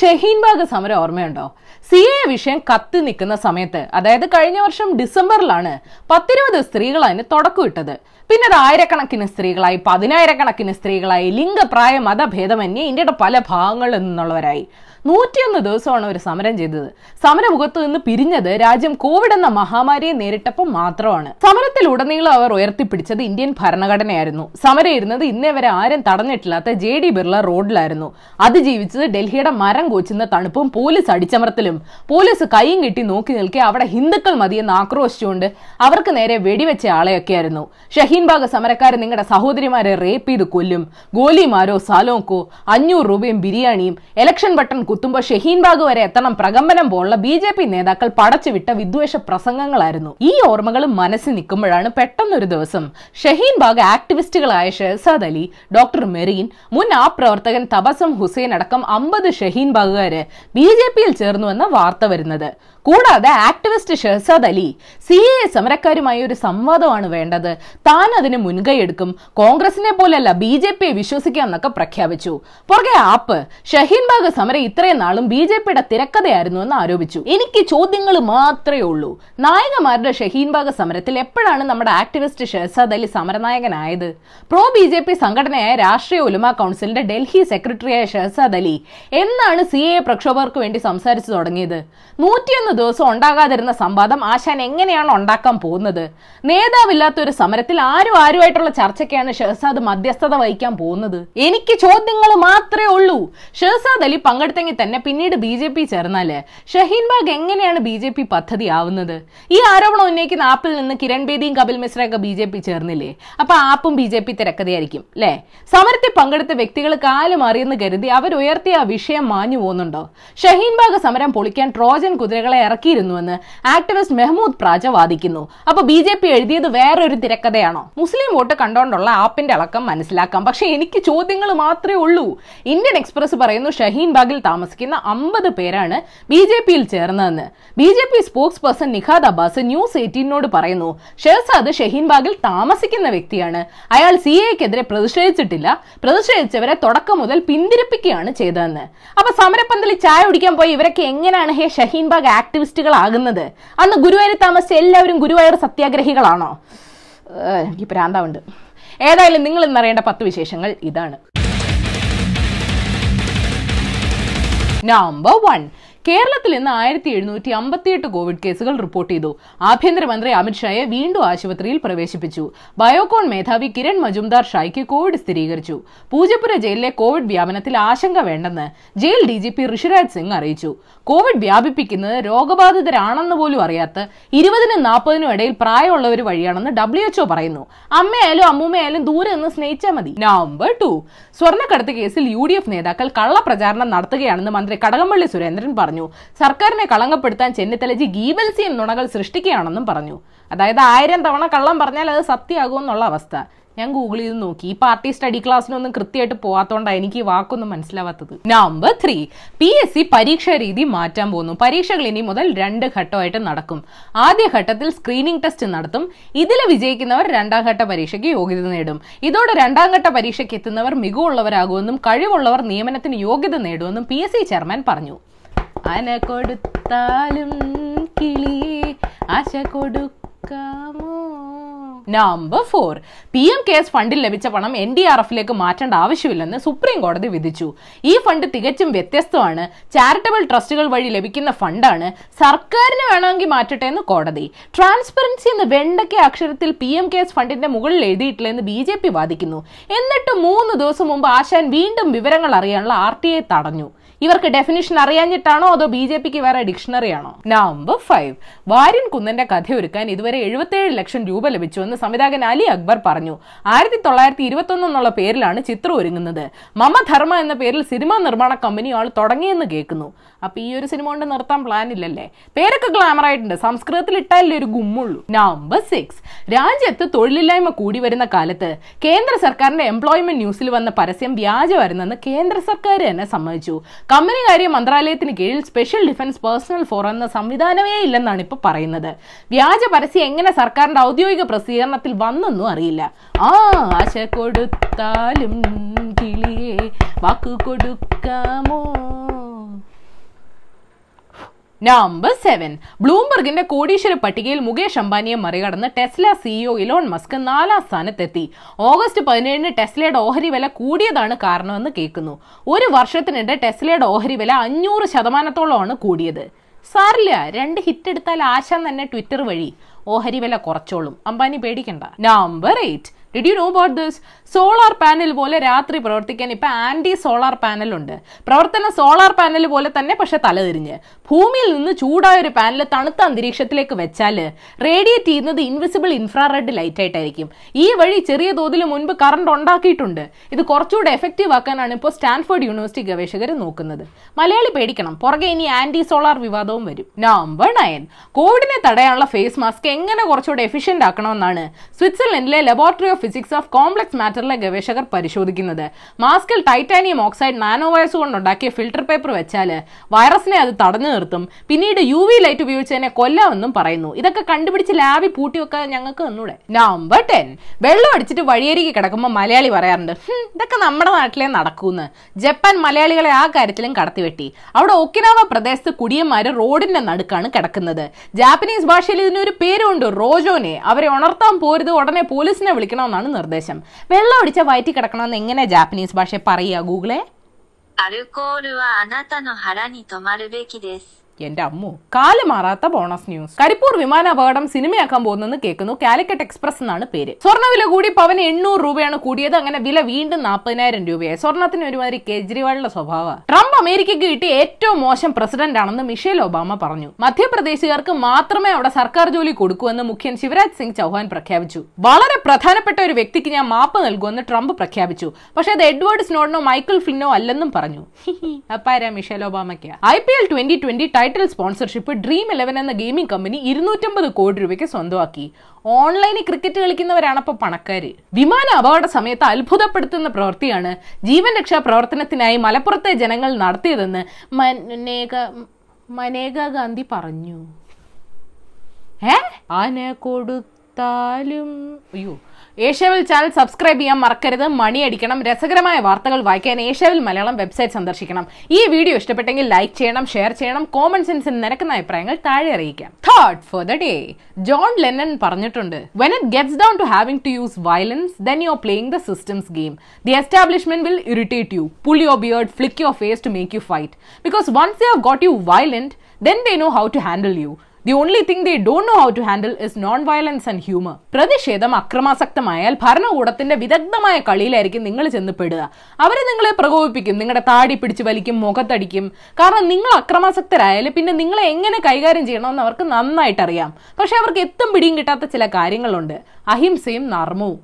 ഷഹീൻബാഗ് സമരം ഓർമ്മയുണ്ടോ? C A വിഷയം കത്തി നിൽക്കുന്ന സമയത്ത് അതായത് കഴിഞ്ഞ വർഷം ഡിസംബറിലാണ് പത്തിരുപത് സ്ത്രീകൾ അതിന് തുടക്കമിട്ടത്. പിന്നെ അത് ആയിരക്കണക്കിന് സ്ത്രീകളായി പതിനായിരക്കണക്കിന് സ്ത്രീകളായി ലിംഗപ്രായ മതഭേദമന്യേ ഇന്ത്യയുടെ പല ഭാഗങ്ങളിൽ നിന്നുള്ളവരായി. നൂറ്റിയൊന്ന് ദിവസമാണ് അവർ സമരം ചെയ്തത്. സമരമുഖത്ത് നിന്ന് പിരിഞ്ഞത് രാജ്യം കോവിഡ് എന്ന മഹാമാരിയെ നേരിട്ടപ്പോൾ മാത്രമാണ്. സമരത്തിൽ സമരത്തിലുടനീളം അവർ ഉയർത്തിപ്പിടിച്ചത് ഇന്ത്യൻ ഭരണഘടനയായിരുന്നു. സമരം ഇരുന്നത് ഇന്നേ വരെ ആരും തടഞ്ഞിട്ടില്ലാത്ത ജെ ഡി ബിർള റോഡിലായിരുന്നു. അതിജീവിച്ചത് ഡൽഹിയുടെ മരം കൊച്ചുന്ന തണുപ്പും പോലീസ് അടിച്ചമർത്തലും പോലീസ് കൈയും കെട്ടി നോക്കി നിൽക്കെ അവിടെ ഹിന്ദുക്കൾ മതിയെന്ന് ആക്രോശിച്ചുകൊണ്ട് അവർക്ക് നേരെ വെടിവെച്ച ആളെയൊക്കെയായിരുന്നു. ഷഹീൻബാഗ് സമരക്കാർ നിങ്ങളുടെ സഹോദരിമാരെ റേപ്പ് ചെയ്ത് കൊല്ലും. ഗോലിമാരോ സാലോക്കോ അഞ്ഞൂറ് രൂപയും ബിരിയാണിയും ഇലക്ഷൻ ബട്ടൺ കുത്തുമ്പോൾ ഷഹീൻബാഗ് വരെ എത്തണം പ്രകമ്പനം പോലുള്ള ബി ജെ പി നേതാക്കൾ പടച്ചുവിട്ട വിദ്വേഷ പ്രസംഗങ്ങളായിരുന്നു. ഈ ഓർമ്മകൾ മനസ്സിൽ നിൽക്കുമ്പോഴാണ് പെട്ടെന്നൊരു ദിവസം ഷഹീൻബാഗ് ആക്ടിവിസ്റ്റുകളായ ഷെഹസാദ് അലി ഡോക്ടർ മെറീൻ മുൻ ആ പ്രവർത്തകൻ തബസം ഹുസൈൻ അടക്കം അമ്പത് ഷഹീൻബാഗുകാര് ബി ജെ പിയിൽ ചേർന്നുവെന്ന വാർത്ത വരുന്നത്. കൂടാതെ activist Shehzad Ali C A സമരക്കാരുമായി ഒരു സംവാദമാണ് വേണ്ടത്. താൻ അതിന് മുൻകൈ എടുക്കും. കോൺഗ്രസിനെ പോലെയല്ല ബി ജെ പിയെ വിശ്വസിക്കാമെന്നൊക്കെ പ്രഖ്യാപിച്ചു. പുറകെ ആപ്പ് ഷഹീൻബാഗ് സമരം ഇത്രയും നാളും ബി ജെ പിയുടെ തിരക്കഥയായിരുന്നു എന്ന് ആരോപിച്ചു. എനിക്ക് ചോദ്യങ്ങൾ മാത്രമേ ഉള്ളൂ. നായകന്മാരുടെ ഷഹീൻബാഗ് സമരത്തിൽ എപ്പോഴാണ് നമ്മുടെ ആക്ടിവിസ്റ്റ് ഷെഹസാദ് അലി സമരനായകനായത്? പ്രോ ബി ജെ പി സംഘടനയായ രാഷ്ട്രീയ ഉലമ കൗൺസിലിന്റെ ഡൽഹി സെക്രട്ടറിയായ ഷെഹസാദ് അലി എന്നാണ് സി എ പ്രക്ഷോഭകർക്ക് വേണ്ടി സംസാരിച്ചു തുടങ്ങിയത്. നൂറ്റിയൊന്ന് ദിവസം ഉണ്ടാകാതിരുന്ന സംവാദം ആശാൻ എങ്ങനെയാണ് ഉണ്ടാക്കാൻ പോകുന്നത്? നേതാവില്ലാത്ത ഒരു സമരത്തിൽ ആരും ആരുമായിട്ടുള്ള ചർച്ചയ്ക്കാണ് ഷെഹസാദ് മധ്യസ്ഥത വഹിക്കാൻ പോകുന്നത്? എനിക്ക് ചോദ്യങ്ങൾ മാത്രമേ ഉള്ളൂ. ഷെഹസാദ് അലി പങ്കെടുത്തെങ്കിൽ തന്നെ പിന്നീട് ബി ജെ പി ചേർന്നാൽ ഷഹീൻബാഗ് എങ്ങനെയാണ് ബി ജെ പി പദ്ധതി ആവുന്നത് ഈ ആരോപണം ഉന്നയിക്കുന്ന ആപ്പിൽ നിന്ന് കിരൺ ബേദിയും കപിൽ മിശ്രയൊക്കെ ബി ജെ പി ചേർന്നില്ലേ? അപ്പൊ ആപ്പും ബി ജെ പി തിരക്കഥയായിരിക്കും അല്ലേ സമരത്തിൽ പങ്കെടുത്ത വ്യക്തികൾ കാലം അറിയെന്ന് കരുതി അവരുയർത്തിയ ആ വിഷയം മാഞ്ഞു പോകുന്നുണ്ടോ? ഷഹീൻബാഗ് സമരം പൊളിക്കാൻ ട്രോജൻ കുതിരകളെ ഇറക്കിയിരുന്നുവെന്ന് ആക്ടിവിസ്റ്റ് മെഹ്മൂദ് പ്രാജ വാദിക്കുന്നു. അപ്പൊ ബി ജെ പി എഴുതിയത് വേറൊരു തിരക്കഥയാണോ? മുസ്ലിം വോട്ട് കണ്ടോണ്ടുള്ള ആപ്പിന്റെ അളക്കം മനസ്സിലാക്കാം. പക്ഷെ എനിക്ക് ചോദ്യങ്ങൾ മാത്രമേ ഉള്ളൂ. ഇന്ത്യൻ എക്സ്പ്രസ് പറയുന്നു ഷഹീൻ ബാഗിൽ താമസിക്കുന്ന അമ്പത് പേരാണ് ബി ജെ പിയിൽ ചേർന്നതെന്ന്. B J P spokesperson Nighat Abbas news എയ്റ്റീനോട് പറയുന്നു ഷെഹസാദ് ഷഹീൻ ബാഗിൽ താമസിക്കുന്ന വ്യക്തിയാണ്. അയാൾ സി എക്കെതിരെ പ്രതിഷേധിച്ചിട്ടില്ല. പ്രതിഷേധിച്ചവരെ തുടക്കം മുതൽ പിന്തിരിപ്പിക്കുകയാണ് ചെയ്തതെന്ന്. അപ്പൊ സമരപ്പന്തലിൽ ചായ കുടിക്കാൻ പോയി ഇവരൊക്കെ എങ്ങനെയാണ് ഹേ ഷഹീൻ ബാഗ് ആക്ടിവിസ്റ്റുകളാകുന്നത്. അന്ന് ഗുരുവായൂർ താമസിച്ച എല്ലാവരും ഗുരുവായൂർ സത്യാഗ്രഹികളാണോ? എനിക്ക് പ്രാന്താവുണ്ട് ഏതായാലും നിങ്ങൾ ഇന്നറിയേണ്ട പത്ത് വിശേഷങ്ങൾ ഇതാണ്. നമ്പർ വൺ കേരളത്തിൽ ഇന്ന് ആയിരത്തി എഴുന്നൂറ്റി അമ്പത്തിയെട്ട് കോവിഡ് കേസുകൾ റിപ്പോർട്ട് ചെയ്തു. ആഭ്യന്തരമന്ത്രി അമിത്ഷായെ വീണ്ടും ആശുപത്രിയിൽ പ്രവേശിപ്പിച്ചു. ബയോകോൺ മേധാവി കിരൺ മജുംദാർ ഷായ്ക്ക് കോവിഡ് സ്ഥിരീകരിച്ചു. പൂജപ്പുര ജയിലിലെ കോവിഡ് വ്യാപനത്തിൽ ആശങ്ക വേണ്ടെന്ന് jail D G P Rishiraj Singh അറിയിച്ചു. കോവിഡ് വ്യാപിപ്പിക്കുന്നത് രോഗബാധിതരാണെന്ന് പോലും അറിയാത്ത ഇരുപതിനും നാൽപ്പതിനും ഇടയിൽ പ്രായമുള്ളവർ വഴിയാണെന്ന് ഡബ്ല്യു എച്ച്ഒ പറയുന്നു. അമ്മയായാലും അമ്മൂമ്മയായാലും ദൂരെ നിന്ന് സ്നേഹിച്ചാൽ മതി. Number two. സ്വർണക്കടത്ത് കേസിൽ യു ഡി എഫ് നേതാക്കൾ കള്ളപ്രചാരണം നടത്തുകയാണെന്ന് മന്ത്രി കടകംപള്ളി സുരേന്ദ്രൻ പറഞ്ഞു. സർക്കാരിനെ കളങ്കപ്പെടുത്താൻ ചെന്നിത്തലജി ഗീബൽസിയും നുണകൾ സൃഷ്ടിക്കുകയാണെന്നും പറഞ്ഞു. അതായത് ആയിരം തവണ കള്ളം പറഞ്ഞാൽ അത് സത്യമാകുമെന്നുള്ള അവസ്ഥ. ഞാൻ ഗൂഗിൾ ചെയ്ത് നോക്കി. ഈ പാർട്ടി സ്റ്റഡി ക്ലാസ്സിനൊന്നും കൃത്യമായിട്ട് പോകാത്തതുകൊണ്ടാണ് എനിക്ക് വാക്കൊന്നും മനസ്സിലാവാത്തത്. Number three. P S C പരീക്ഷാ രീതി മാറ്റാൻ പോകുന്നു. പരീക്ഷകൾ ഇനി മുതൽ രണ്ട് ഘട്ടമായിട്ട് നടക്കും. ആദ്യ ഘട്ടത്തിൽ സ്ക്രീനിംഗ് ടെസ്റ്റ് നടത്തും. ഇതിൽ വിജയിക്കുന്നവർ രണ്ടാം ഘട്ട പരീക്ഷയ്ക്ക് യോഗ്യത നേടും. ഇതോടെ രണ്ടാം ഘട്ട പരീക്ഷയ്ക്ക് എത്തുന്നവർ മികവുള്ളവരാകുമെന്നും കഴിവുള്ളവർ നിയമനത്തിന് യോഗ്യത നേടുമെന്നും പി എസ് സി ചെയർമാൻ പറഞ്ഞു. അന കൊടുത്താലും കിളിയെ ആശ കൊടുക്കാമോ? Number four P M cares ഫണ്ടിൽ ലഭിച്ച പണം എൻ ഡി ആർ എഫിലേക്ക് മാറ്റേണ്ട ആവശ്യമില്ലെന്ന് സുപ്രീം കോടതി വിധിച്ചു. ഈ ഫണ്ട് തികച്ചും വ്യത്യസ്തമാണ്. ചാരിറ്റബിൾ ട്രസ്റ്റുകൾ വഴി ലഭിക്കുന്ന ഫണ്ടാണ് സർക്കാരിന് വേണമെങ്കിൽ മാറ്റട്ടെ എന്ന് കോടതി. ട്രാൻസ്പെറൻസി എന്ന് വെണ്ടയ്ക്ക അക്ഷരത്തിൽ പി എം കെയർസ് ഫണ്ടിന്റെ മുകളിൽ എഴുതിയിട്ടില്ലെന്ന് ബി ജെ പി വാദിക്കുന്നു. എന്നിട്ട് മൂന്ന് ദിവസം മുമ്പ് ആശാൻ വീണ്ടും വിവരങ്ങൾ അറിയാനുള്ള ആർ ടി ഐ തടഞ്ഞു. ഇവർക്ക് ഡെഫിനിഷൻ അറിയാഞ്ഞിട്ടാണോ അതോ ബി ജെ പിക്ക് വേറെ ഡിക്ഷണറി ആണോ? നമ്പർ ഫൈവ് വാര്യൻ കുന്നന്റെ കഥയൊരുക്കാൻ ഇതുവരെ എഴുപത്തിയേഴ് ലക്ഷം രൂപ ലഭിച്ചുവെന്ന് സംവിധായകൻ അലി അക്ബർ പറഞ്ഞു. ആയിരത്തി തൊള്ളായിരത്തി ഇരുപത്തി എന്നുള്ള പേരിലാണ് ചിത്രം ഒരുങ്ങുന്നത്. മമധർമ്മ എന്ന പേരിൽ സിനിമാ നിർമ്മാണ കമ്പനി ആൾ തുടങ്ങിയെന്ന് കേൾക്കുന്നു. അപ്പൊ ഈ ഒരു സിനിമ കൊണ്ട് നിർത്താൻ പ്ലാൻ ഇല്ലല്ലേ? പേരൊക്കെ ഗ്ലാമർ ആയിട്ടുണ്ട്. സംസ്കൃതത്തിൽ ഇട്ടാലേ ഒരു ഗുമ്മുള്ളൂ. നമ്പർ സിക്സ് രാജ്യത്ത് തൊഴിലില്ലായ്മ കൂടി വരുന്ന കാലത്ത് കേന്ദ്ര സർക്കാരിന്റെ എംപ്ലോയ്മെന്റ് ന്യൂസിൽ വന്ന പരസ്യം വ്യാജമായിരുന്നെന്ന് കേന്ദ്ര സർക്കാർ തന്നെ സമ്മതിച്ചു. കമ്പനി കാര്യ മന്ത്രാലയത്തിന് കീഴിൽ സ്പെഷ്യൽ ഡിഫൻസ് പേഴ്സണൽ ഫോറം എന്ന സംവിധാനമേ ഇല്ലെന്നാണ് ഇപ്പോൾ പറയുന്നത്. വ്യാജ പരസ്യം എങ്ങനെ സർക്കാരിന്റെ ഔദ്യോഗിക പ്രസിദ്ധീകരണത്തിൽ വന്നെന്നും അറിയില്ല. ആ ആശ കൊടുത്താലും കിളിയെ വാക്ക് കൊടുക്കാമോ? നമ്പർ സെവൻ ബ്ലൂംബർഗിന്റെ കോടീശ്വര പട്ടികയിൽ മുകേഷ് അംബാനിയെ മറികടന്ന് ടെസ്ല സിഇഒ ഇലോൺ മസ്ക് നാലാം സ്ഥാനത്തെത്തി. ഓഗസ്റ്റ് പതിനേഴിന് ടെസ്ലയുടെ ഓഹരി വില കൂടിയതാണ് കാരണമെന്ന് കേൾക്കുന്നു. ഒരു വർഷത്തിനിടെ ടെസ്ലയുടെ ഓഹരി വില അഞ്ഞൂറ് ശതമാനത്തോളമാണ് കൂടിയത്. സാറില്ല രണ്ട് ഹിറ്റ് എടുത്താൽ ആശാൻ തന്നെ ട്വിറ്റർ വഴി. ഓഹരി വില കുറച്ചോളും. അംബാനി പേടിക്കണ്ട. Number eight did you know about this solar panel പോലെ രാത്രി പ്രവർത്തിക്കാൻ ഇപ്പം ആന്റി സോളാർ പാനൽ ഉണ്ട്. പ്രവർത്തനം സോളാർ പാനൽ പോലെ തന്നെ പക്ഷെ തലതിരിഞ്ഞ്. ഭൂമിയിൽ നിന്ന് ചൂടായ ഒരു പാനൽ തണുത്ത അന്തരീക്ഷത്തിലേക്ക് വെച്ചാൽ റേഡിയേറ്റ് ചെയ്യുന്നത് ഇൻവിസിബിൾ ഇൻഫ്രാറെഡ് ലൈറ്റ് ആയിട്ടായിരിക്കും. ഈ വഴി ചെറിയ തോതിൽ മുൻപ് കറണ്ട് ഉണ്ടാക്കിയിട്ടുണ്ട്. ഇത് കുറച്ചുകൂടെ എഫക്റ്റീവ് ആക്കാനാണ് ഇപ്പോൾ സ്റ്റാൻഫോർഡ് യൂണിവേഴ്സിറ്റി ഗവേഷകർ നോക്കുന്നത്. മലയാളി പേടിക്കണം. പുറകെ ഇനി ആന്റി സോളാർ വിവാദവും വരും. നമ്പർ നയൻ കോവിഡിനെ തടയാനുള്ള ഫേസ് മാസ്ക് എങ്ങനെ കുറച്ചുകൂടെ എഫിഷ്യന്റ് ആക്കണമെന്നാണ്. സ്വിറ്റ്സർലൻഡിലെ laboratory of physics of complex മാറ്ററിലെ ഗവേഷകർ പരിശോധിക്കുന്നത്. മാസ്കിൽ ടൈറ്റാനിയം ഓക്സൈഡ് നാനോ വയർസ് കൊണ്ടുണ്ടാക്കിയ ഫിൽട്ടർ പേപ്പർ വെച്ചാൽ വൈറസിനെ അത് തടഞ്ഞു നിർത്തും. പിന്നീട് യു വി ലൈറ്റ് ഉപയോഗിച്ചതിനെ കൊല്ലാമെന്നും പറയുന്നു. ഇതൊക്കെ കണ്ടുപിടിച്ച് ലാബിൽ പൂട്ടി വെക്കാൻ ഞങ്ങൾക്ക് ഒന്നുകൂടെ നമ്പർ ടെൻ വെള്ളം അടിച്ചിട്ട് വഴിയരികെ കിടക്കുമ്പോൾ മലയാളി പറയാറുണ്ട്. ഇതൊക്കെ നമ്മുടെ നാട്ടിലെ നടക്കൂന്ന്. ജപ്പാൻ മലയാളികളെ ആ കാര്യത്തിലും കടത്തിവെട്ടി. അവിടെ ഒക്കിനാവ പ്രദേശത്ത് കുടിയന്മാര് റോഡിന്റെ നടുക്കാണ് കിടക്കുന്നത്. ജാപ്പനീസ് ഭാഷയിൽ ഇതിനൊരു പേരുണ്ട് റോജോനെ. അവരെ ഉണർത്താൻ പോരുത് ഉടനെ പോലീസിനെ വിളിക്കണമെന്നാണ് നിർദ്ദേശം. വെള്ളം ഒഴിച്ച വയറ്റി കിടക്കണമെന്ന് എങ്ങനെ ജാപ്പനീസ് ഭാഷ പറയുക ഗൂഗിളെ? ア എന്റെ അമ്മു. കാൽ മാറാത്ത ബോണസ് ന്യൂസ് കരിപ്പൂർ വിമാനാപകടം സിനിമയാക്കാൻ പോകുന്നെന്ന് കേൾക്കുന്നു കാലിക്കറ്റ് എക്സ്പ്രസ് എന്നാണ് പേര്. സ്വർണവില കൂടി പവന് എണ്ണൂറ് രൂപയാണ് കൂടിയത്. അങ്ങനെ വില വീണ്ടും നാൽപ്പതിനായിരം രൂപയായി. സ്വർണത്തിന് ഒരുമാതിരി കേജ്രിവാളിന്റെ സ്വഭാവ. ട്രംപ് അമേരിക്കയ്ക്ക് കിട്ടിയ ഏറ്റവും മോശം പ്രസിഡന്റ് ആണെന്ന് മിഷേൽ ഒബാമ പറഞ്ഞു. മധ്യപ്രദേശുകാർക്ക് മാത്രമേ അവിടെ സർക്കാർ ജോലി കൊടുക്കൂവെന്ന് മുഖ്യൻ ശിവരാജ് സിംഗ് ചൗഹാൻ പ്രഖ്യാപിച്ചു. വളരെ പ്രധാനപ്പെട്ട ഒരു വ്യക്തിക്ക് ഞാൻ മാപ്പ് നൽകുമെന്ന് ട്രംപ് പ്രഖ്യാപിച്ചു. പക്ഷേ അത് എഡ്വേർഡ് സ്നോഡിനോ മൈക്കിൾ ഫ്ലിനോ അല്ലെന്നും പറഞ്ഞു. അപ്പാര Michelle ഒബാമയ്ക്ക്. I P L twenty twenty title sponsorship dream eleven എന്ന ഗെയിമിംഗ് കമ്പനി ഇരുന്നൂറ്റമ്പത് കോടി രൂപയ്ക്ക് സ്വന്തമാക്കി. ഓൺലൈനിൽ ക്രിക്കറ്റ് കളിക്കുന്നവരാണ് അപ്പോൾ പണക്കാര്. വിമാന അപകട സമയത്ത് അത്ഭുതപ്പെടുത്തുന്ന പ്രവൃത്തിയാണ് ജീവൻ രക്ഷാ പ്രവർത്തനത്തിനായി മലപ്പുറത്തെ ജനങ്ങൾ നടത്തിയതെന്ന് മനേക മനേക ഗാന്ധി പറഞ്ഞു. ഏ? ആന കൊടുത്താലും അയ്യോ ഏഷ്യാവിൽ ചാനൽ സബ്സ്ക്രൈബ് ചെയ്യാൻ മറക്കരുത് മണിയടിക്കണം രസകരമായ വാർത്തകൾ വായിക്കാൻ ഏഷ്യാവിൽ മലയാളം വെബ്സൈറ്റ് സന്ദർശിക്കണം. ഈ വീഡിയോ ഇഷ്ടപ്പെട്ടെങ്കിൽ ലൈക്ക് ചെയ്യണം ഷെയർ ചെയ്യണം കോമൺ സെൻസിൽ നിരക്കുന്ന അഭിപ്രായങ്ങൾ താഴെ അറിയിക്കാം. Third for the day John Lennon പറഞ്ഞിട്ടുണ്ട് when it gets down to having to use violence then you are playing the system's game the establishment will irritate you pull your beard flick your face to make you fight because once you have got you violent then they know how to handle you the only thing they don't know how to handle is non violence and humour പ്രതിഷേധം അക്രമാസക്തമായാൽ ഭരണകൂടത്തിന്റെ വിദഗ്ധമായ കളിയിലായിരിക്കും നിങ്ങൾ ചെന്ന് പെടുക അവർ നിങ്ങളെ പ്രകോപിപ്പിക്കും നിങ്ങളുടെ താടി പിടിച്ച് വലിക്കും മുഖത്തടിക്കും. കാരണം നിങ്ങൾ അക്രമാസക്തരായാലും പിന്നെ നിങ്ങളെ എങ്ങനെ കൈകാര്യം ചെയ്യണമെന്ന് അവർക്ക് നന്നായിട്ട് അറിയാം പക്ഷെ അവർക്ക് എത്തും പിടിയും കിട്ടാത്ത ചില കാര്യങ്ങളുണ്ട്. അഹിംസയും നർമ്മവും.